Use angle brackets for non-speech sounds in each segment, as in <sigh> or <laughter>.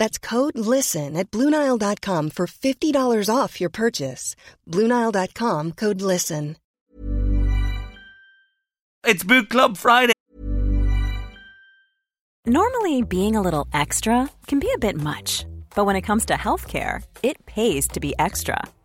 That's code LISTEN at Bluenile.com for $50 off your purchase. Bluenile.com code LISTEN. It's Book Club Friday. Normally, being a little extra can be a bit much, but when it comes to healthcare, it pays to be extra.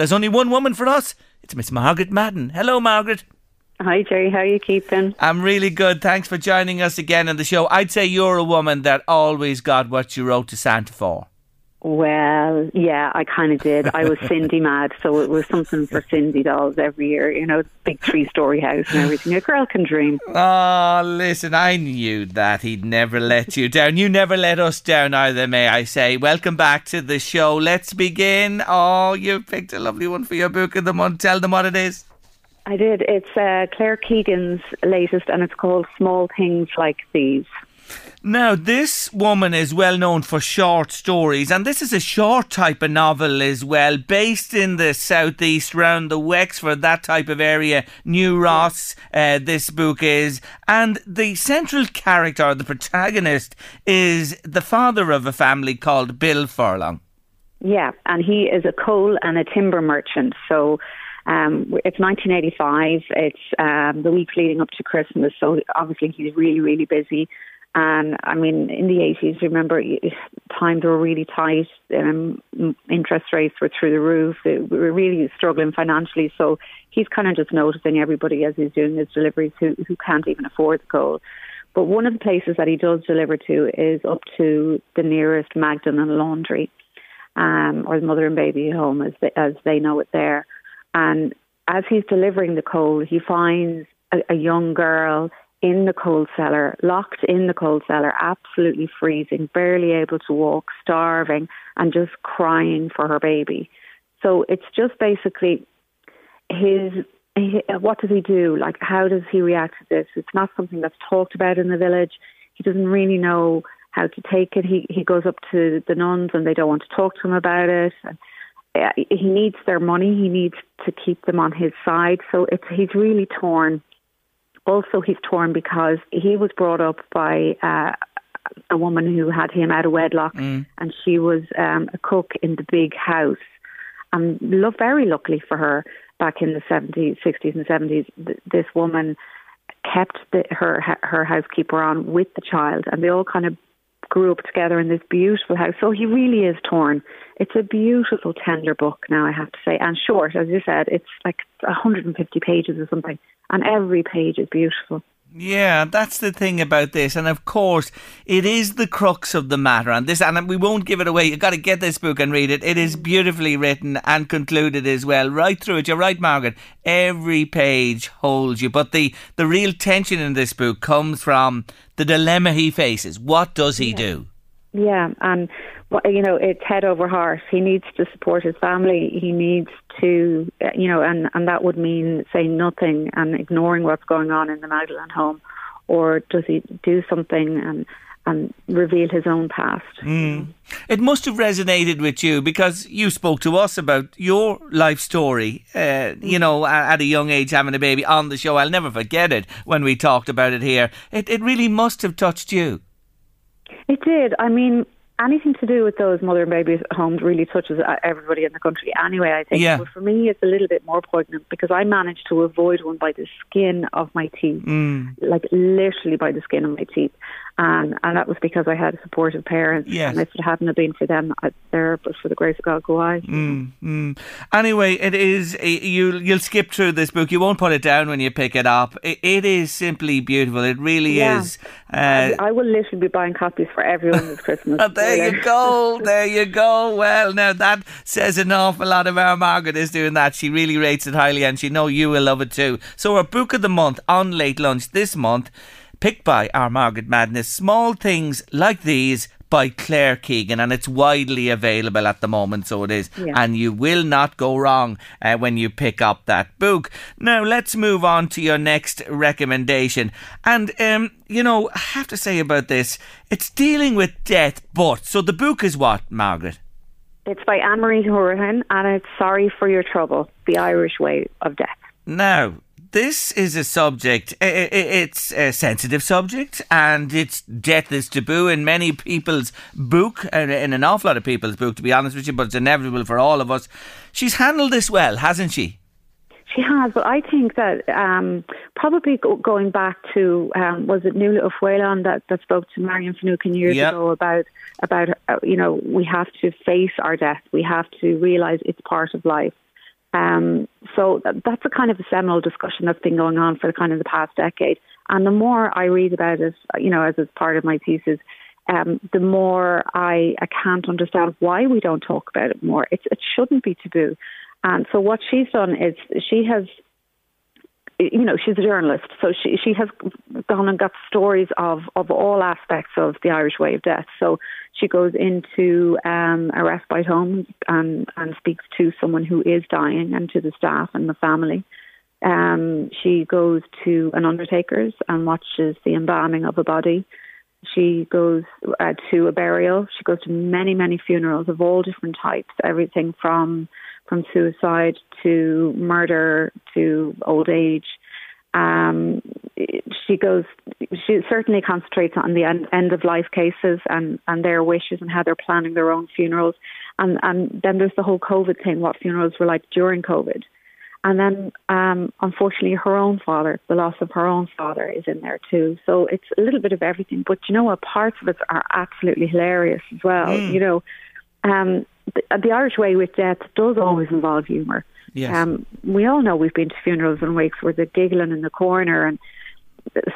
There's only one woman for us. It's Miss Margaret Madden. Hello, Margaret. Hi, Jerry. How are you keeping? I'm really good. Thanks for joining us again on the show. I'd say you're a woman that always got what you wrote to Santa for. Well, yeah, I kind of did. I was Sindy <laughs> mad, so it was something for Sindy dolls every year. You know, big three-story house and everything. A girl can dream. Oh, listen, I knew that he'd never let you down. You never let us down either, may I say. Welcome back to the show. Let's begin. Oh, you picked a lovely one for your book of the month. Tell them what it is. I did. It's uh, Claire Keegan's latest, and it's called Small Things Like These. Now, this woman is well known for short stories, and this is a short type of novel as well, based in the southeast, round the Wexford, that type of area. New Ross, uh, this book is, and the central character, the protagonist, is the father of a family called Bill Furlong. Yeah, and he is a coal and a timber merchant. So um, it's 1985. It's um, the week leading up to Christmas, so obviously he's really, really busy. And I mean, in the 80s, remember, times were really tight. Um, interest rates were through the roof. We were really struggling financially. So he's kind of just noticing everybody as he's doing his deliveries who, who can't even afford the coal. But one of the places that he does deliver to is up to the nearest Magdalen laundry, um, or the mother and baby home, as they, as they know it there. And as he's delivering the coal, he finds a, a young girl in the coal cellar, locked in the coal cellar, absolutely freezing, barely able to walk, starving, and just crying for her baby. So it's just basically his. What does he do? Like, how does he react to this? It's not something that's talked about in the village. He doesn't really know how to take it. He he goes up to the nuns and they don't want to talk to him about it. And uh, he needs their money. He needs to keep them on his side. So it's he's really torn also he's torn because he was brought up by uh, a woman who had him out of wedlock, mm. and she was um, a cook in the big house. And lo- very luckily for her, back in the 70s, 60s, and 70s, th- this woman kept the, her her housekeeper on with the child, and they all kind of grew up together in this beautiful house. So he really is torn. It's a beautiful, tender book now, I have to say, and short, as you said. It's like 150 pages or something and every page is beautiful. Yeah, that's the thing about this, and of course, it is the crux of the matter. And this, and we won't give it away. You've got to get this book and read it. It is beautifully written and concluded as well, right through it. You're right, Margaret. Every page holds you, but the the real tension in this book comes from the dilemma he faces. What does he yeah. do? Yeah, and you know, it's head over heart. He needs to support his family. He needs to, uh, you know, and, and that would mean saying nothing and ignoring what's going on in the Magdalene home. Or does he do something and and reveal his own past. Mm. It must have resonated with you because you spoke to us about your life story, uh, you know, at a young age having a baby on the show. I'll never forget it when we talked about it here. It, it really must have touched you. It did. I mean, anything to do with those mother and baby homes really touches everybody in the country anyway, I think. Yeah. But for me, it's a little bit more poignant because I managed to avoid one by the skin of my teeth, mm. like literally by the skin of my teeth and and that was because I had supportive parents. Yes. And if it hadn't have been for them, I, there, but for the grace of God, go I. Mm, mm. Anyway, it is you. You'll skip through this book. You won't put it down when you pick it up. it, it is simply beautiful. It really yeah. is. Uh, I, will literally be buying copies for everyone this Christmas. <laughs> there you go. There you go. Well, now that says an awful lot of our Margaret is doing that. She really rates it highly, and she know you will love it too. So, our book of the month on late lunch this month picked by our Margaret Madden's. Small things like these by Claire Keegan, and it's widely available at the moment, so it is. Yeah. And you will not go wrong uh, when you pick up that book. Now, let's move on to your next recommendation. And, um, you know, I have to say about this, it's dealing with death, but. So the book is what, Margaret? It's by Anne Marie Hourihane, and it's Sorry for Your Trouble The Irish Way of Death. Now, this is a subject, it's a sensitive subject, and it's death is taboo in many people's book, and in an awful lot of people's book, to be honest with you, but it's inevitable for all of us. She's handled this well, hasn't she? She has, but I think that um, probably go, going back to um, was it Nuala O'Faolain that, that spoke to Marian Finucane years yep. ago about about uh, you know we have to face our death, we have to realise it's part of life, um, so that's a kind of a seminal discussion that's been going on for kind of the past decade. And the more I read about it, you know, as it's part of my thesis, um, the more I, I can't understand why we don't talk about it more. It's, it shouldn't be taboo. And so what she's done is she has you know, she's a journalist, so she she has gone and got stories of of all aspects of the Irish way of death. So she goes into um, a respite home and and speaks to someone who is dying and to the staff and the family. Um, she goes to an undertaker's and watches the embalming of a body. She goes uh, to a burial. She goes to many, many funerals of all different types, everything from from suicide to murder to old age. Um, she goes. She certainly concentrates on the end, end of life cases and, and their wishes and how they're planning their own funerals. And and then there's the whole COVID thing. What funerals were like during COVID. And then, um, unfortunately, her own father, the loss of her own father, is in there too. So it's a little bit of everything. But you know what? Parts of it are absolutely hilarious as well. Mm. You know, um, the, the, Irish way with death does always involve humour. Yes. Um, we all know we've been to funerals and wakes where they're giggling in the corner and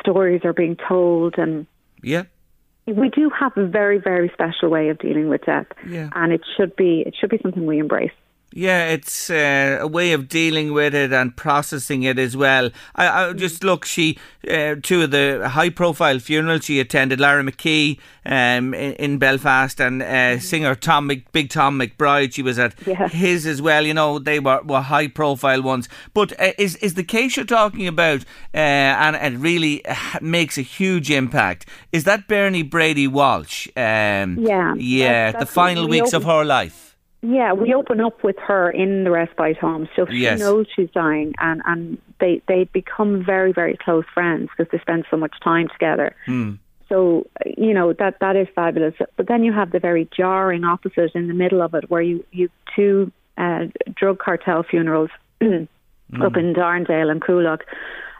stories are being told and yeah. We do have a very, very special way of dealing with death, yeah. and it should be it should be something we embrace. Yeah, it's uh, a way of dealing with it and processing it as well. I, I just look, she uh, two of the high-profile funerals she attended, Lyra McKee um, in, in, Belfast, and uh, singer Tom, Mc, Big Tom McBride. She was at yeah. his as well. You know, they were, were high-profile ones. But uh, is is the case you're talking about, uh, and it really makes a huge impact? Is that Bernie Brady Walsh? Um, yeah, yeah, that's, that's the final weeks open- of her life. Yeah, we open up with her in the respite home, so she Yes. knows she's dying, and and they they become very very close friends because they spend so much time together. Hmm. So you know that that is fabulous. But then you have the very jarring opposite in the middle of it, where you you two uh, drug cartel funerals <clears throat> up in Darndale and Coolock.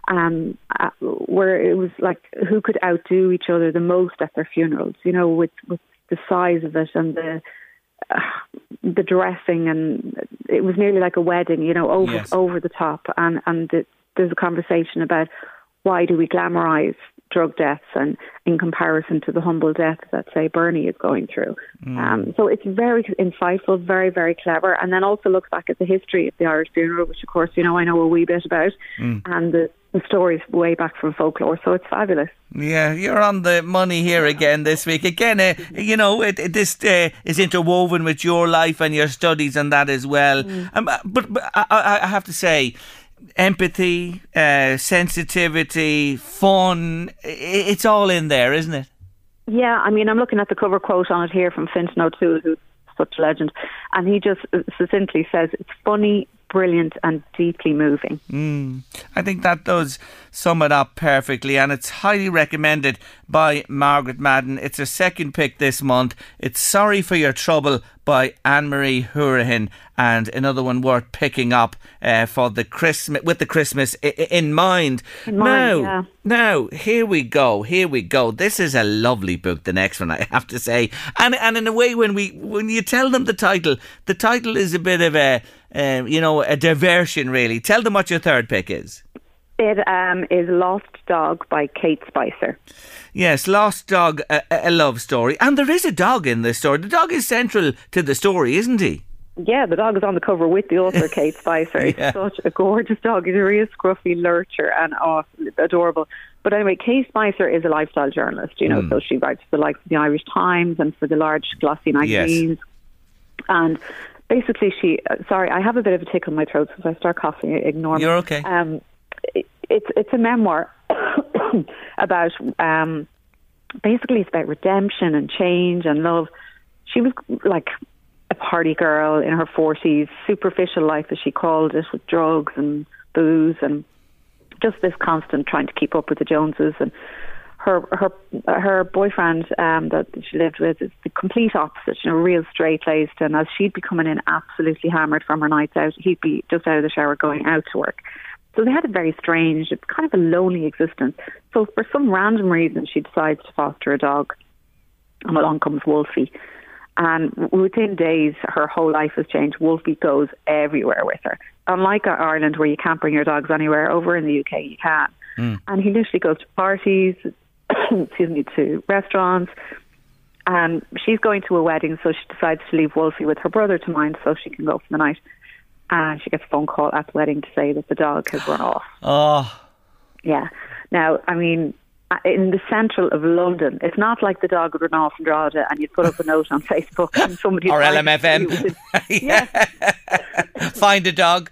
Um, uh, where it was like who could outdo each other the most at their funerals, you know, with with the size of it and the uh, the dressing and it was nearly like a wedding, you know, over Yes. over the top. And and the, there's a conversation about why do we glamorise drug deaths and in comparison to the humble death that say Bernie is going through. Mm. Um, so it's very insightful, very very clever, and then also looks back at the history of the Irish funeral, which of course you know I know a wee bit about, mm. and the, the stories way back from folklore. So it's fabulous. Yeah, you're on the money here again this week. Again, uh, you know, it, it, this uh, is interwoven with your life and your studies and that as well. Mm. Um, but, but I, I have to say empathy, uh, sensitivity, fun. It's all in there, isn't it? Yeah, I mean, I'm looking at the cover quote on it here from Fintan O'Toole, who's such a legend, and he just succinctly says it's funny, brilliant and deeply moving. Mm. I think that does sum it up perfectly, and it's highly recommended by Margaret Madden. It's a second pick this month. It's Sorry for Your Trouble by Anne Marie Hourihane, and another one worth picking up uh, for the Christmas with the Christmas I- in mind. In mind now, yeah. now here we go. Here we go. This is a lovely book. The next one, I have to say, and and in a way, when we when you tell them the title, the title is a bit of a um, you know, a diversion, really. Tell them what your third pick is. It um, is Lost Dog by Kate Spicer. Yes, Lost Dog, a, a, love story. And there is a dog in this story. The dog is central to the story, isn't he? Yeah, the dog is on the cover with the author, Kate Spicer. <laughs> He's such a gorgeous dog. He's a real scruffy lurcher and oh, adorable. But anyway, Kate Spicer is a lifestyle journalist, you know, mm. so she writes for the likes of the Irish Times and for the large glossy magazines. Yes. And basically, she. Uh, sorry, I have a bit of a tickle in my throat, so if I start coughing, ignore me. You're okay. Um, it, it's it's a memoir <coughs> about um, basically it's about redemption and change and love. She was like a party girl in her forties, superficial life as she called it, with drugs and booze and just this constant trying to keep up with the Joneses and her her her boyfriend um, that she lived with is the complete opposite. You know, real straight laced, and as she'd be coming in absolutely hammered from her nights out, he'd be just out of the shower going out to work. So they had a very strange, kind of a lonely existence. So for some random reason, she decides to foster a dog, and along comes Wolfie. And within days, her whole life has changed. Wolfie goes everywhere with her. Unlike Ireland, where you can't bring your dogs anywhere, over in the UK you can. Mm. And he literally goes to parties, <coughs> excuse me, to restaurants. And she's going to a wedding, so she decides to leave Wolfie with her brother to mind so she can go for the night. And she gets a phone call at the wedding to say that the dog has run off. <sighs> Oh. Yeah. Now, I mean, uh, in the central of London, it's not like the dog would run off in Drogheda and you'd put up a <laughs> note on Facebook and somebody or LMFM. <laughs> <laughs> yeah. Find a dog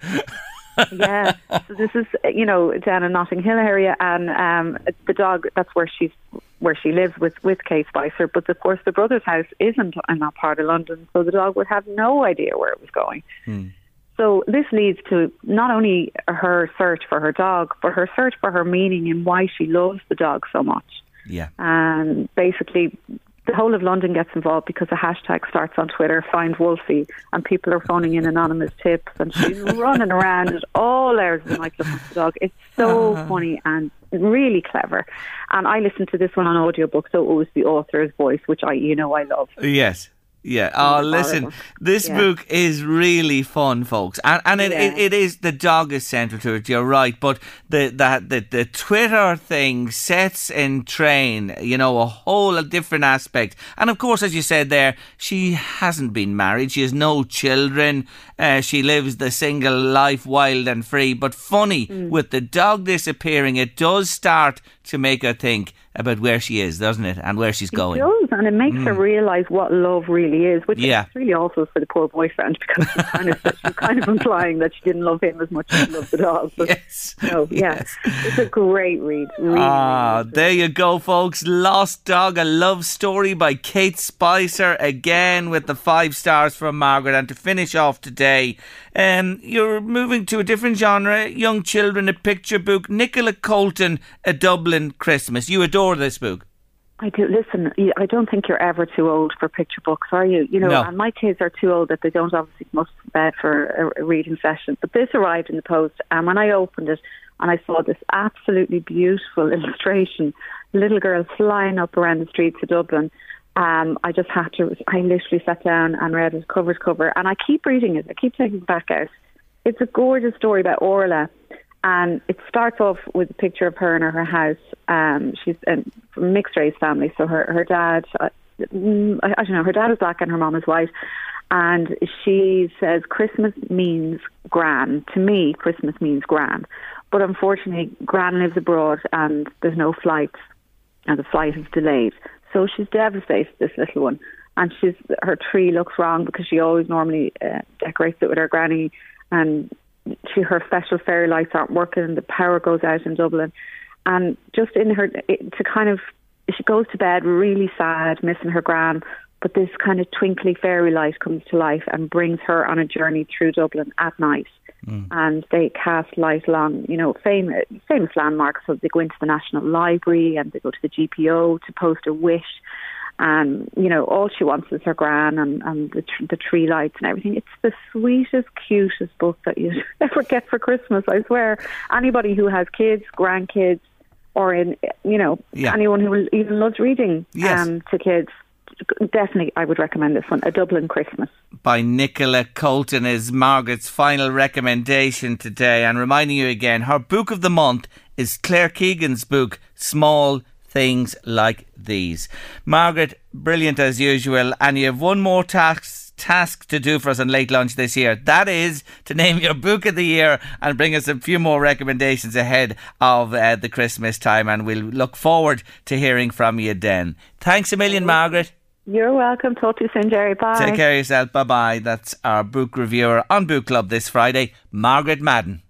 yeah. So this is you know down in Notting Hill area, and um, the dog that's where she's where she lives with with Kate Spicer. But of course, the brother's house isn't in that part of London, so the dog would have no idea where it was going. Hmm. So this leads to not only her search for her dog, but her search for her meaning and why she loves the dog so much. Yeah. And basically, the whole of London gets involved because a hashtag starts on Twitter, find Wolfie, and people are phoning in anonymous tips, and she's <laughs> running around at all hours of the night looking for the dog. It's so uh. funny and really clever. And I listened to this one on audiobook, so it was the author's voice, which I, you know, I love. Yes. Yeah. Oh, listen, this yeah. book is really fun, folks, and and it, yeah. it, it is the dog is central to it. You're right, but the that the, the Twitter thing sets in train, you know, a whole different aspect. And of course, as you said there, she hasn't been married. She has no children. Uh, she lives the single life, wild and free. But funny mm. with the dog disappearing, it does start to make her think about where she is, doesn't it, and where she's going. It does, and it makes mm. her realise what love really is, which yeah. is really also for the poor boyfriend <laughs> because she's kind of she's kind of implying that she didn't love him as much as she loved the dog. <laughs> But, yes, no, yes. yeah, it's a great read. Really, ah, really there you go, folks. Lost Dog, a love story by Kate Spicer, again with the five stars from Margaret. And to finish off today, um, you're moving to a different genre, young children, a picture book. Nicola Colton, A Dublin Christmas. You adore this book. I do. Listen, I don't think you're ever too old for picture books, are you? You know, no. and my kids are too old that they don't obviously come up to bed for a, reading session. But this arrived in the post, and when I opened it and I saw this absolutely beautiful <laughs> illustration, little girls flying up around the streets of Dublin, um, I just had to, I literally sat down and read it cover to cover. And I keep reading it. I keep taking it back out. It's a gorgeous story about Orla. And it starts off with a picture of her in her house. Um, she's a mixed race family, so her her dad, uh, mm, I, I don't know, her dad is black and her mom is white. And she says Christmas means gran. To me, Christmas means gran. But unfortunately, gran lives abroad and there's no flights, and the flight is delayed. So she's devastated, this little one. And she's her tree looks wrong because she always normally uh, decorates it with her granny, and she her special fairy lights aren't working, and the power goes out in Dublin. And just in her to kind of she goes to bed really sad, missing her gran, but this kind of twinkly fairy light comes to life and brings her on a journey through Dublin at night. Mm. And they cast light along, you know, famous famous landmarks. So they go into the National Library and they go to the GPO to post a wish. And you know, all she wants is her gran and, and the, tr- the tree lights and everything. It's the sweetest, cutest book that you <laughs> ever get for Christmas. I swear. Anybody who has kids, grandkids, or in you know yeah. anyone who even loves reading yes. um, to kids definitely I would recommend this one, A Dublin Christmas. By Nicola Colton is Margaret's final recommendation today. And reminding you again, her book of the month is Claire Keegan's book, Small Things Like These. Margaret, brilliant as usual. And you have one more task task to do for us on late lunch this year. That is to name your book of the year and bring us a few more recommendations ahead of uh, the Christmas time. And we'll look forward to hearing from you then. Thanks a million, Margaret. You're welcome. Talk to you soon, Jerry. Bye. Take care of yourself. Bye bye. That's our book reviewer on Book Club this Friday, Margaret Madden.